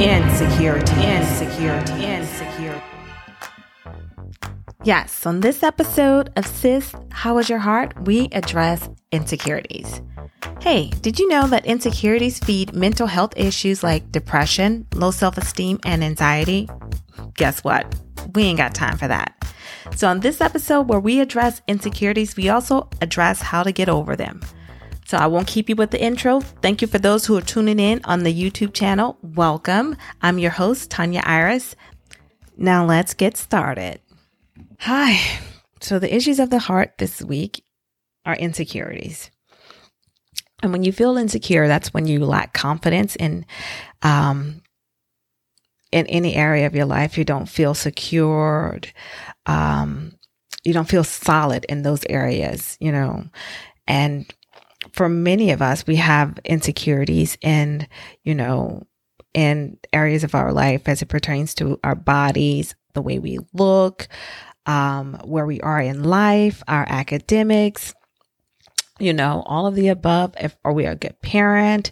Insecurity, insecurity, insecurity. Yes, on this episode of Sis, How is Your Heart? We address insecurities. Hey, did you know that insecurities feed mental health issues like depression, low self esteem, and anxiety? Guess what? We ain't got time for that. So, on this episode where we address insecurities, we also address how to get over them. So I won't keep you with the intro. Thank you for those who are tuning in on the YouTube channel. Welcome. I'm your host, Tanya Iris. Now let's get started. Hi. So the issues of the heart this week are insecurities. And when you feel insecure, that's when you lack confidence in um, in any area of your life. You don't feel secured. Um, you don't feel solid in those areas, you know. And for many of us, we have insecurities in, you know, in areas of our life as it pertains to our bodies, the way we look, um, where we are in life, our academics, you know, all of the above. If are we a good parent?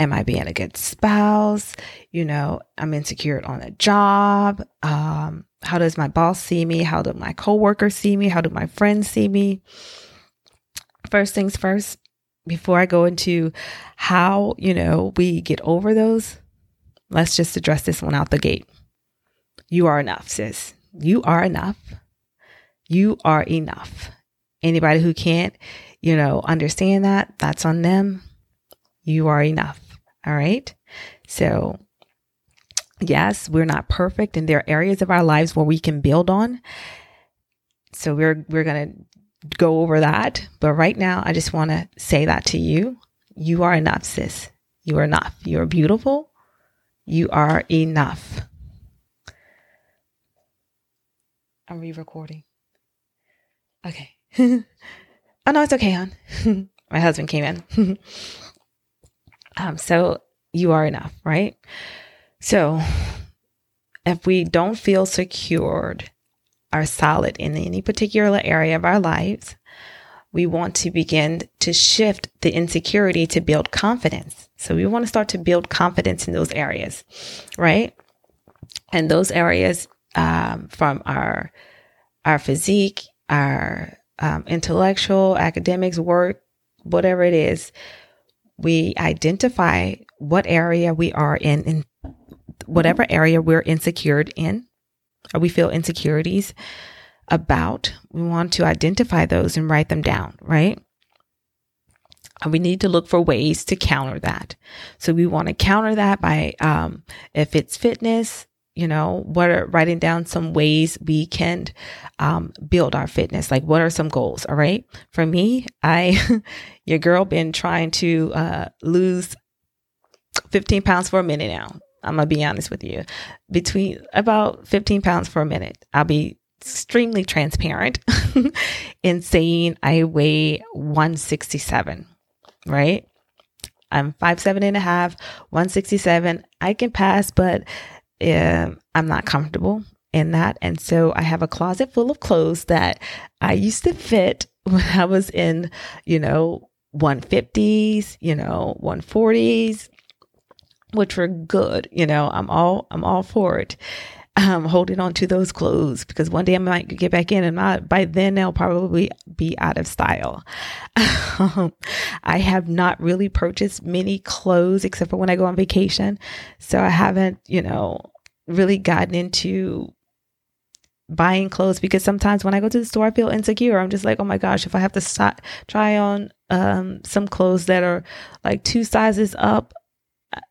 Am I being a good spouse? You know, I'm insecure on a job. Um, how does my boss see me? How do my coworkers see me? How do my friends see me? First things first, before I go into how, you know, we get over those, let's just address this one out the gate. You are enough, sis. You are enough. You are enough. Anybody who can't, you know, understand that, that's on them. You are enough. All right. So, yes, we're not perfect and there are areas of our lives where we can build on. So we're we're going to go over that. But right now, I just want to say that to you. You are enough, sis. You are enough. You are beautiful. You are enough. I'm re recording. Okay. oh, no, it's okay, hon. My husband came in. um, so you are enough, right? So if we don't feel secured are solid in any particular area of our lives, we want to begin to shift the insecurity to build confidence. So we want to start to build confidence in those areas, right? And those areas um, from our our physique, our um, intellectual, academics, work, whatever it is, we identify what area we are in, in whatever area we're insecure in, or we feel insecurities about, we want to identify those and write them down, right? And we need to look for ways to counter that. So we want to counter that by, um, if it's fitness, you know, what are writing down some ways we can um, build our fitness? Like, what are some goals? All right. For me, I, your girl, been trying to uh, lose 15 pounds for a minute now. I'm gonna be honest with you. Between about 15 pounds for a minute, I'll be extremely transparent in saying I weigh 167, right? I'm five seven and a half, 167. I can pass, but uh, I'm not comfortable in that. And so I have a closet full of clothes that I used to fit when I was in, you know, 150s, you know, 140s, which were good. You know, I'm all I'm all for it. Um, holding on to those clothes because one day I might get back in and not, by then they'll probably be out of style. Um, I have not really purchased many clothes except for when I go on vacation. So I haven't, you know, really gotten into buying clothes because sometimes when I go to the store, I feel insecure. I'm just like, oh my gosh, if I have to try on um, some clothes that are like two sizes up,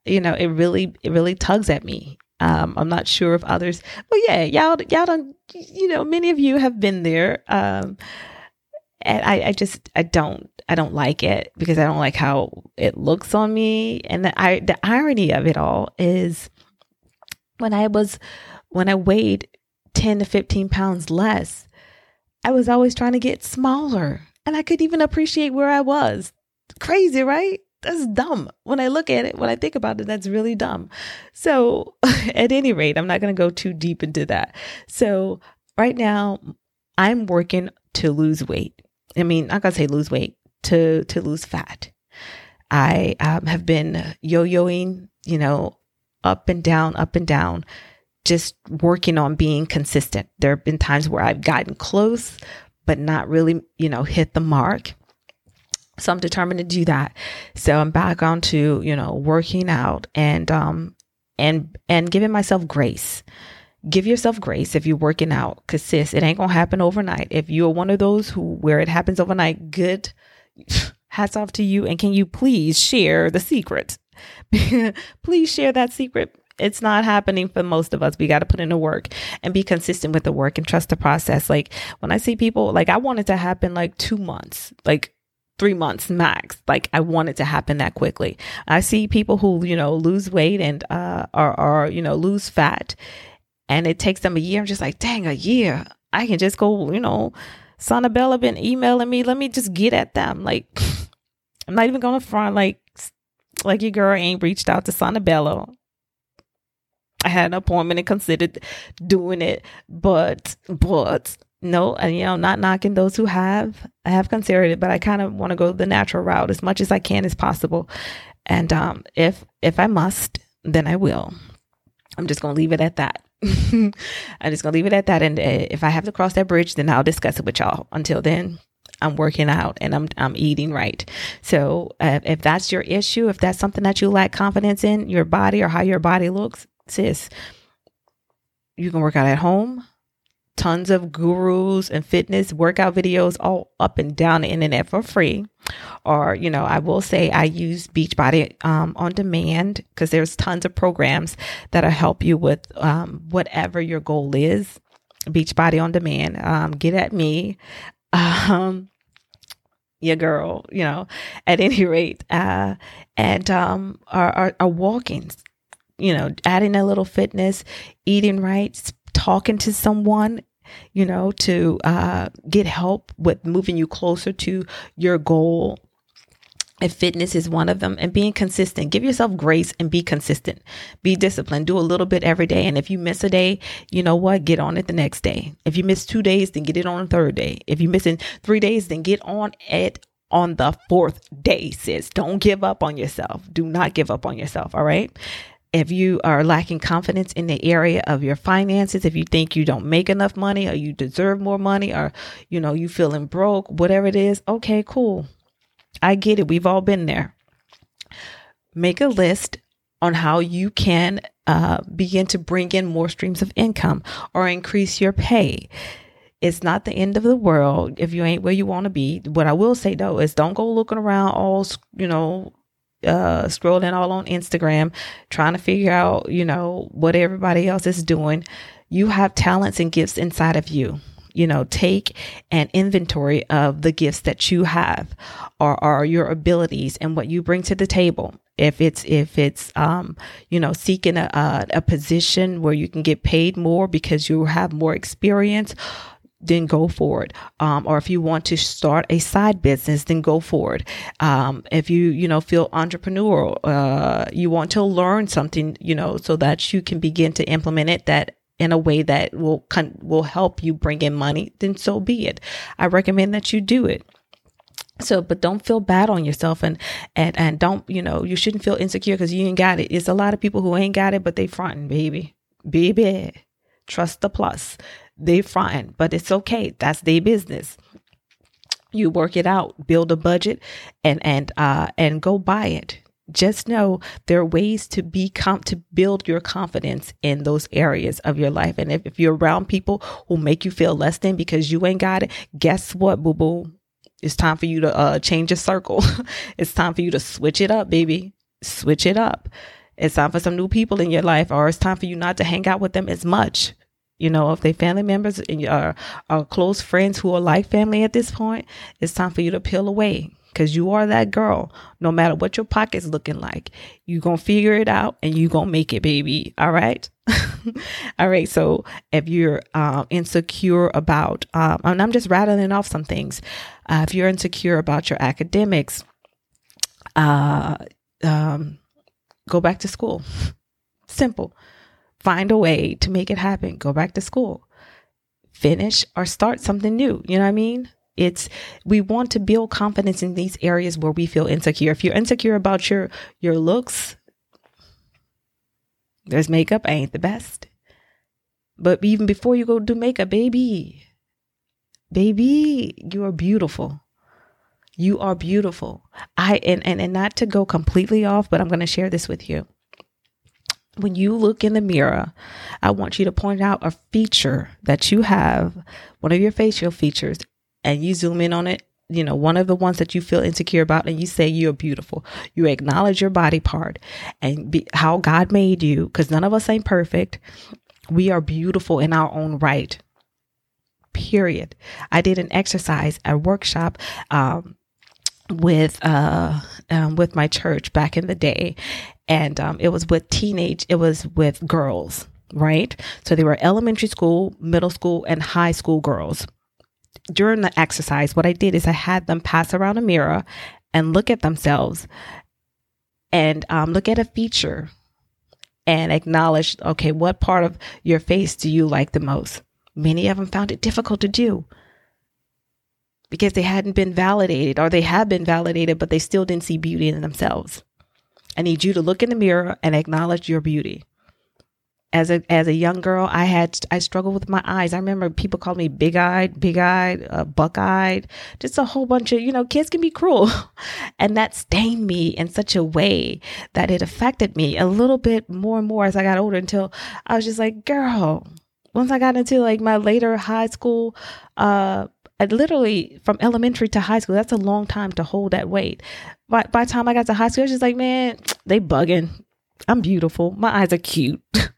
you know, it really, it really tugs at me. Um, I'm not sure if others, but yeah, y'all, y'all don't, you know, many of you have been there. Um, and I, I just, I don't, I don't like it because I don't like how it looks on me. And the, I, the irony of it all is when I was, when I weighed 10 to 15 pounds less, I was always trying to get smaller and I could even appreciate where I was. Crazy, right? That's dumb. When I look at it, when I think about it, that's really dumb. So, at any rate, I'm not going to go too deep into that. So, right now, I'm working to lose weight. I mean, not going to say lose weight, to to lose fat. I um, have been yo-yoing, you know, up and down, up and down, just working on being consistent. There have been times where I've gotten close, but not really, you know, hit the mark. So I'm determined to do that. So I'm back on to, you know, working out and um and and giving myself grace. Give yourself grace if you're working out, cause sis, it ain't gonna happen overnight. If you're one of those who where it happens overnight, good hats off to you. And can you please share the secret? please share that secret it's not happening for most of us. We got to put in the work and be consistent with the work and trust the process. Like when I see people, like I want it to happen like two months, like three months max. Like I want it to happen that quickly. I see people who, you know, lose weight and, uh, or, you know, lose fat and it takes them a year. I'm just like, dang, a year. I can just go, you know, Bella been emailing me. Let me just get at them. Like, I'm not even going to front like, like your girl ain't reached out to Bella. I had an appointment and considered doing it, but but no, and you know, not knocking those who have. I have considered it, but I kind of want to go the natural route as much as I can as possible. And um, if if I must, then I will. I'm just gonna leave it at that. I'm just gonna leave it at that. And uh, if I have to cross that bridge, then I'll discuss it with y'all. Until then, I'm working out and I'm I'm eating right. So uh, if that's your issue, if that's something that you lack confidence in your body or how your body looks, sis, you can work out at home. Tons of gurus and fitness workout videos all up and down the internet for free. Or, you know, I will say I use Beachbody um, on demand because there's tons of programs that'll help you with um, whatever your goal is. Beachbody on demand. Um, get at me. Um, your girl, you know, at any rate, uh, and um, our, our, our walk-ins you know, adding a little fitness, eating right, talking to someone, you know, to uh, get help with moving you closer to your goal. If fitness is one of them and being consistent, give yourself grace and be consistent. Be disciplined. Do a little bit every day. And if you miss a day, you know what? Get on it the next day. If you miss two days, then get it on the third day. If you're missing three days, then get on it on the fourth day, sis. Don't give up on yourself. Do not give up on yourself. All right if you are lacking confidence in the area of your finances, if you think you don't make enough money or you deserve more money or, you know, you feeling broke, whatever it is, okay, cool. I get it. We've all been there. Make a list on how you can uh, begin to bring in more streams of income or increase your pay. It's not the end of the world if you ain't where you want to be. What I will say though is don't go looking around all, you know, uh, scrolling all on Instagram, trying to figure out, you know, what everybody else is doing. You have talents and gifts inside of you. You know, take an inventory of the gifts that you have or, or your abilities and what you bring to the table. If it's, if it's, um, you know, seeking a, a, a position where you can get paid more because you have more experience then go forward. Um, or if you want to start a side business, then go forward. Um, if you, you know, feel entrepreneurial, uh, you want to learn something, you know, so that you can begin to implement it that in a way that will con- will help you bring in money, then so be it. I recommend that you do it. So, but don't feel bad on yourself and, and, and don't, you know, you shouldn't feel insecure because you ain't got it. It's a lot of people who ain't got it, but they fronting, baby. Baby. Trust the plus they fronting, but it's okay. That's their business. You work it out, build a budget, and and uh and go buy it. Just know there are ways to be comp to build your confidence in those areas of your life. And if, if you're around people who make you feel less than because you ain't got it, guess what, boo boo? It's time for you to uh, change your circle. it's time for you to switch it up, baby. Switch it up. It's time for some new people in your life, or it's time for you not to hang out with them as much you know, if they family members and are, are close friends who are like family at this point, it's time for you to peel away because you are that girl. No matter what your pocket's looking like, you're to figure it out and you're to make it, baby. All right. All right. So if you're uh, insecure about, um, and I'm just rattling off some things. Uh, if you're insecure about your academics, uh, um, go back to school. Simple find a way to make it happen. Go back to school, finish or start something new. You know what I mean? It's we want to build confidence in these areas where we feel insecure. If you're insecure about your your looks, There's makeup, I ain't the best. But even before you go do makeup, baby, baby, you are beautiful. You are beautiful. I and, and and not to go completely off, but I'm going to share this with you. When you look in the mirror, I want you to point out a feature that you have, one of your facial features, and you zoom in on it you know, one of the ones that you feel insecure about and you say you're beautiful. You acknowledge your body part and be, how God made you because none of us ain't perfect. We are beautiful in our own right. Period. I did an exercise, a workshop um, with uh um, with my church back in the day, and um, it was with teenage. It was with girls, right? So they were elementary school, middle school, and high school girls during the exercise, what I did is I had them pass around a mirror and look at themselves and um, look at a feature and acknowledge, okay, what part of your face do you like the most? Many of them found it difficult to do because they hadn't been validated or they had been validated, but they still didn't see beauty in themselves. I need you to look in the mirror and acknowledge your beauty as a as a young girl, I had I struggled with my eyes. I remember people called me big eyed, big eyed, uh, buck eyed, just a whole bunch of you know kids can be cruel, and that stained me in such a way that it affected me a little bit more and more as I got older. Until I was just like, girl. Once I got into like my later high school, uh, Literally from elementary to high school, that's a long time to hold that weight. By by the time I got to high school, I was just like, man, they bugging. I'm beautiful. My eyes are cute.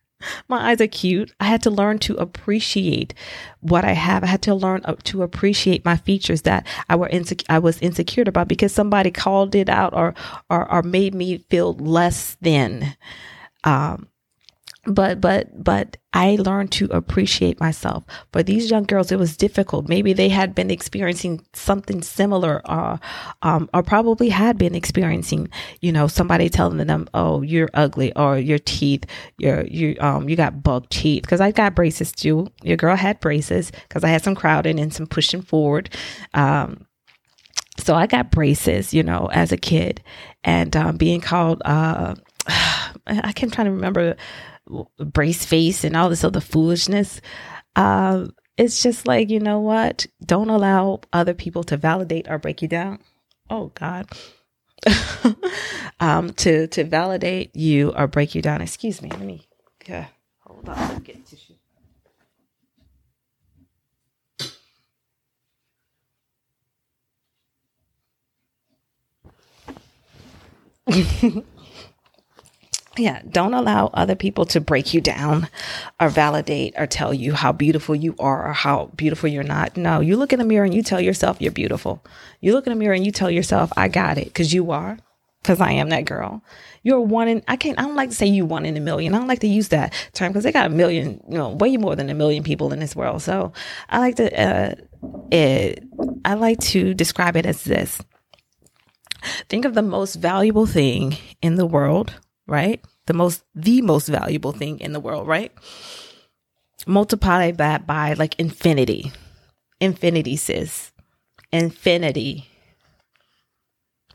my eyes are cute. I had to learn to appreciate what I have. I had to learn to appreciate my features that I were. I was insecure about because somebody called it out or or, or made me feel less than. Um, but but but I learned to appreciate myself. For these young girls, it was difficult. Maybe they had been experiencing something similar, or um, or probably had been experiencing, you know, somebody telling them, "Oh, you're ugly," or "Your teeth, you're you um you got buck teeth." Because I got braces too. Your girl had braces because I had some crowding and some pushing forward. Um, so I got braces, you know, as a kid, and um, being called. Uh, I can't try to remember brace face and all this other foolishness. Um, it's just like, you know what? Don't allow other people to validate or break you down. Oh God. um, to to validate you or break you down. Excuse me. Let me yeah, hold on. Let's get tissue. yeah, don't allow other people to break you down or validate or tell you how beautiful you are or how beautiful you're not. No, you look in the mirror and you tell yourself you're beautiful. You look in the mirror and you tell yourself, I got it, because you are, because I am that girl. You're one in, I can't, I don't like to say you one in a million. I don't like to use that term because they got a million, you know, way more than a million people in this world. So I like to, uh, it, I like to describe it as this. Think of the most valuable thing in the world right? The most, the most valuable thing in the world, right? Multiply that by like infinity. Infinity, sis. Infinity.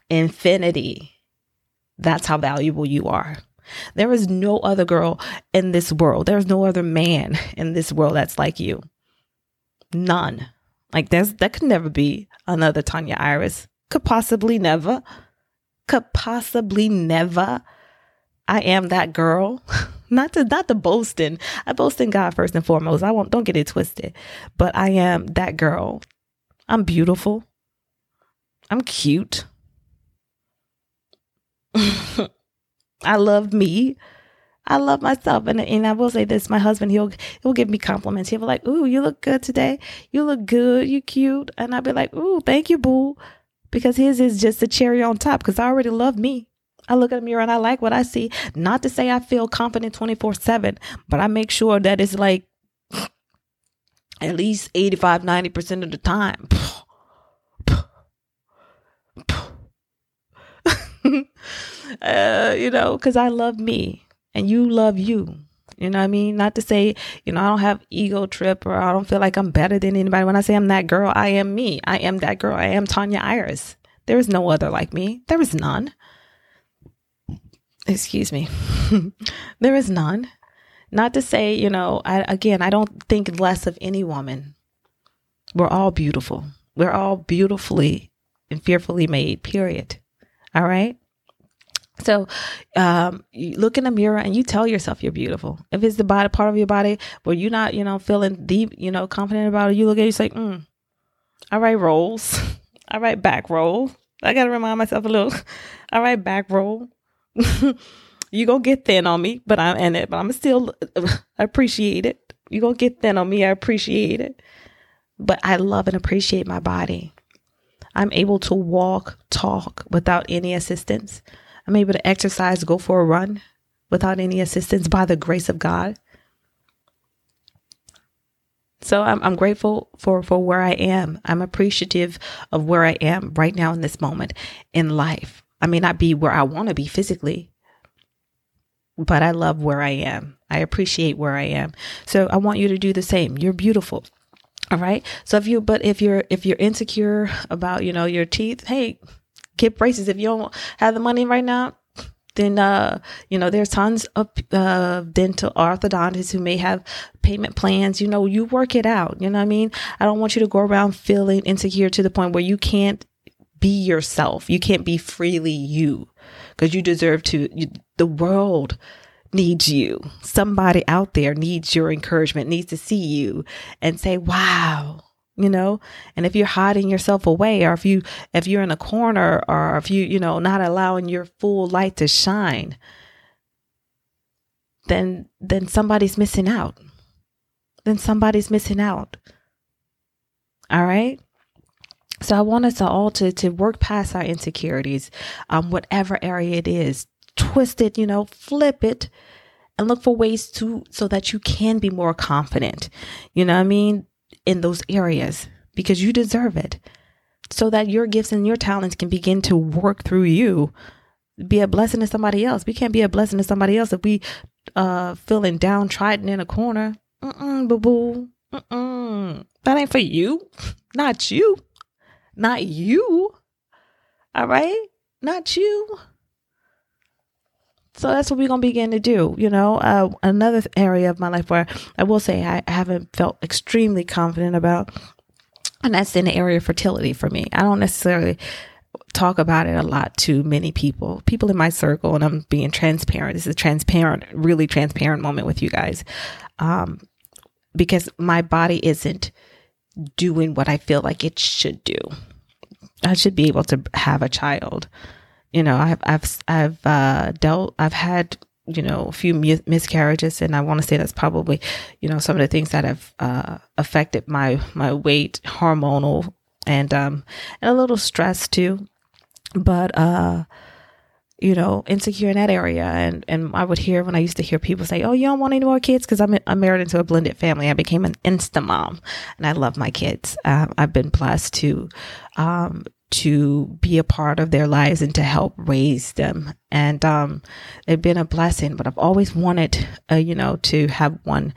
Infinity. That's how valuable you are. There is no other girl in this world. There's no other man in this world that's like you. None. Like there's that could never be another Tanya Iris. Could possibly never. Could possibly never I am that girl. not to not to boasting. I boast in God first and foremost. I won't don't get it twisted. But I am that girl. I'm beautiful. I'm cute. I love me. I love myself. And and I will say this, my husband, he'll he'll give me compliments. He'll be like, Ooh, you look good today. You look good, you cute. And I'll be like, Ooh, thank you, boo. Because his is just a cherry on top because I already love me. I look at the mirror and I like what I see. Not to say I feel confident 24 7, but I make sure that it's like at least 85, 90% of the time. uh, you know, because I love me and you love you. You know what I mean? Not to say, you know, I don't have ego trip or I don't feel like I'm better than anybody. When I say I'm that girl, I am me. I am that girl. I am Tanya Iris. There is no other like me. There is none. Excuse me, there is none. Not to say, you know, I, again, I don't think less of any woman. We're all beautiful. We're all beautifully and fearfully made, period. All right. So, um, you look in the mirror and you tell yourself you're beautiful. If it's the body part of your body where you're not, you know, feeling deep, you know, confident about it, you look at it, you say, mm, all right, rolls. all right, back roll. I got to remind myself a little. All right, back roll. you gonna get thin on me, but I'm in it, but I'm still I appreciate it. You gonna get thin on me, I appreciate it. But I love and appreciate my body. I'm able to walk, talk without any assistance. I'm able to exercise, go for a run without any assistance by the grace of God. So I'm, I'm grateful for, for where I am. I'm appreciative of where I am right now in this moment in life. I may not be where I want to be physically, but I love where I am. I appreciate where I am. So I want you to do the same. You're beautiful. All right. So if you, but if you're, if you're insecure about, you know, your teeth, hey, get braces. If you don't have the money right now, then uh, you know there's tons of uh, dental orthodontists who may have payment plans. You know, you work it out. You know what I mean? I don't want you to go around feeling insecure to the point where you can't be yourself. You can't be freely you because you deserve to. You, the world needs you. Somebody out there needs your encouragement, needs to see you and say, "Wow." you know and if you're hiding yourself away or if you if you're in a corner or if you you know not allowing your full light to shine then then somebody's missing out then somebody's missing out all right so i want us all to to work past our insecurities um whatever area it is twist it you know flip it and look for ways to so that you can be more confident you know what i mean in those areas because you deserve it. So that your gifts and your talents can begin to work through you. Be a blessing to somebody else. We can't be a blessing to somebody else if we uh feeling downtrodden in a corner. Mm boo boo mm that ain't for you. Not you not you all right not you so that's what we're going to begin to do. You know, uh, another area of my life where I will say I haven't felt extremely confident about, and that's in the area of fertility for me. I don't necessarily talk about it a lot to many people, people in my circle, and I'm being transparent. This is a transparent, really transparent moment with you guys. Um, because my body isn't doing what I feel like it should do. I should be able to have a child you know, I've I've I've uh, dealt, I've had you know a few miscarriages, and I want to say that's probably you know some of the things that have uh, affected my my weight, hormonal, and um and a little stress too. But uh, you know, insecure in that area. And, and I would hear when I used to hear people say, Oh, you don't want any more kids? Cause I'm, I'm married into a blended family. I became an instant mom and I love my kids. Um, I've been blessed to, um, to be a part of their lives and to help raise them. And um, they've been a blessing, but I've always wanted, uh, you know, to have one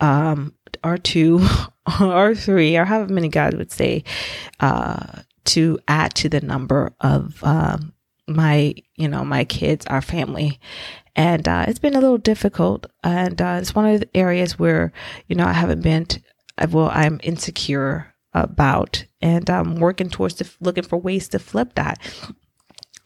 um, or two or three or however many God would say uh, to add to the number of um, my, you know, my kids, our family. And uh, it's been a little difficult. And uh, it's one of the areas where, you know, I haven't been, to, well, I'm insecure about and I'm working towards the, looking for ways to flip that.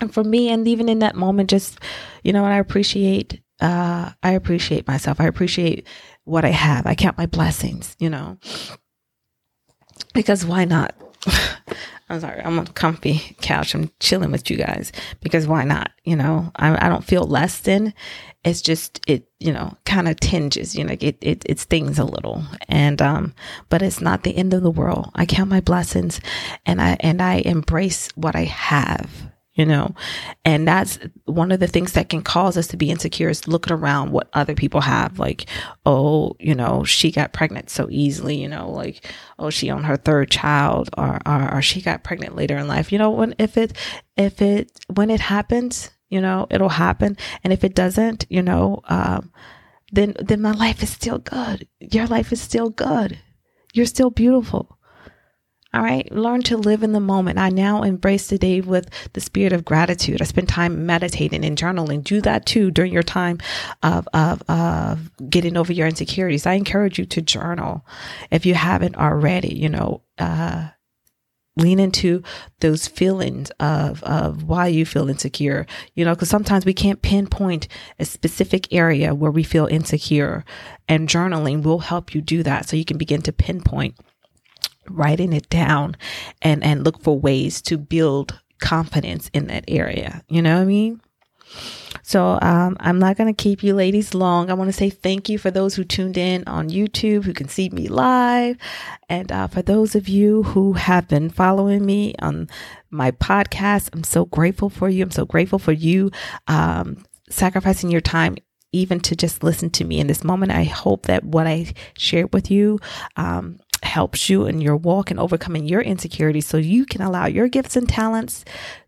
And for me, and even in that moment, just, you know, I appreciate, uh, I appreciate myself. I appreciate what I have. I count my blessings, you know, because why not? I'm sorry, I'm on a comfy couch. I'm chilling with you guys because why not? You know, I, I don't feel less than. It's just it, you know, kind of tinges. You know, it it it stings a little, and um, but it's not the end of the world. I count my blessings, and I and I embrace what I have you know? And that's one of the things that can cause us to be insecure is looking around what other people have like oh you know she got pregnant so easily you know like oh she on her third child or, or, or she got pregnant later in life. You know when if it if it when it happens you know it'll happen. And if it doesn't you know um then then my life is still good. Your life is still good. You're still beautiful All right. Learn to live in the moment. I now embrace the day with the spirit of gratitude. I spend time meditating and journaling. Do that too during your time of, of, of getting over your insecurities. I encourage you to journal if you haven't already, you know, uh, lean into those feelings of of why you feel insecure you know because sometimes we can't pinpoint a specific area where we feel insecure and journaling will help you do that so you can begin to pinpoint writing it down and and look for ways to build confidence in that area you know what i mean so um, I'm not going to keep you ladies long. I want to say thank you for those who tuned in on YouTube, who can see me live. And uh, for those of you who have been following me on my podcast, I'm so grateful for you. I'm so grateful for you um, sacrificing your time even to just listen to me in this moment. I hope that what I shared with you um, helps you in your walk and overcoming your insecurities so you can allow your gifts and talents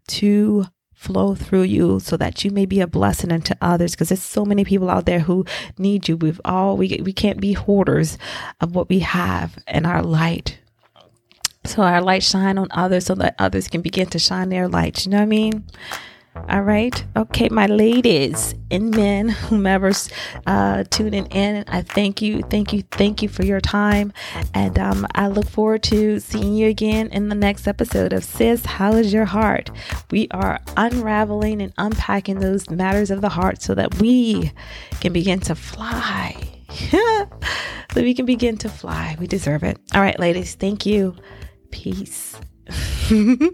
to flow through you so that you may be a blessing unto others because there's so many people out there who need you. We've all we, we can't be hoarders of what we have and our light. So our light shine on others so that others can begin to shine their light. You know what i mean all right. Okay, my ladies and men, whomever's uh, tuning in, I thank you, thank you, thank you for your time. And um, I look forward to seeing you again in the next episode of Sis, How is Your Heart? We are unraveling and unpacking those matters of the heart so that we can begin to fly. so we can begin to fly. We deserve it. All right, ladies, thank you. Peace.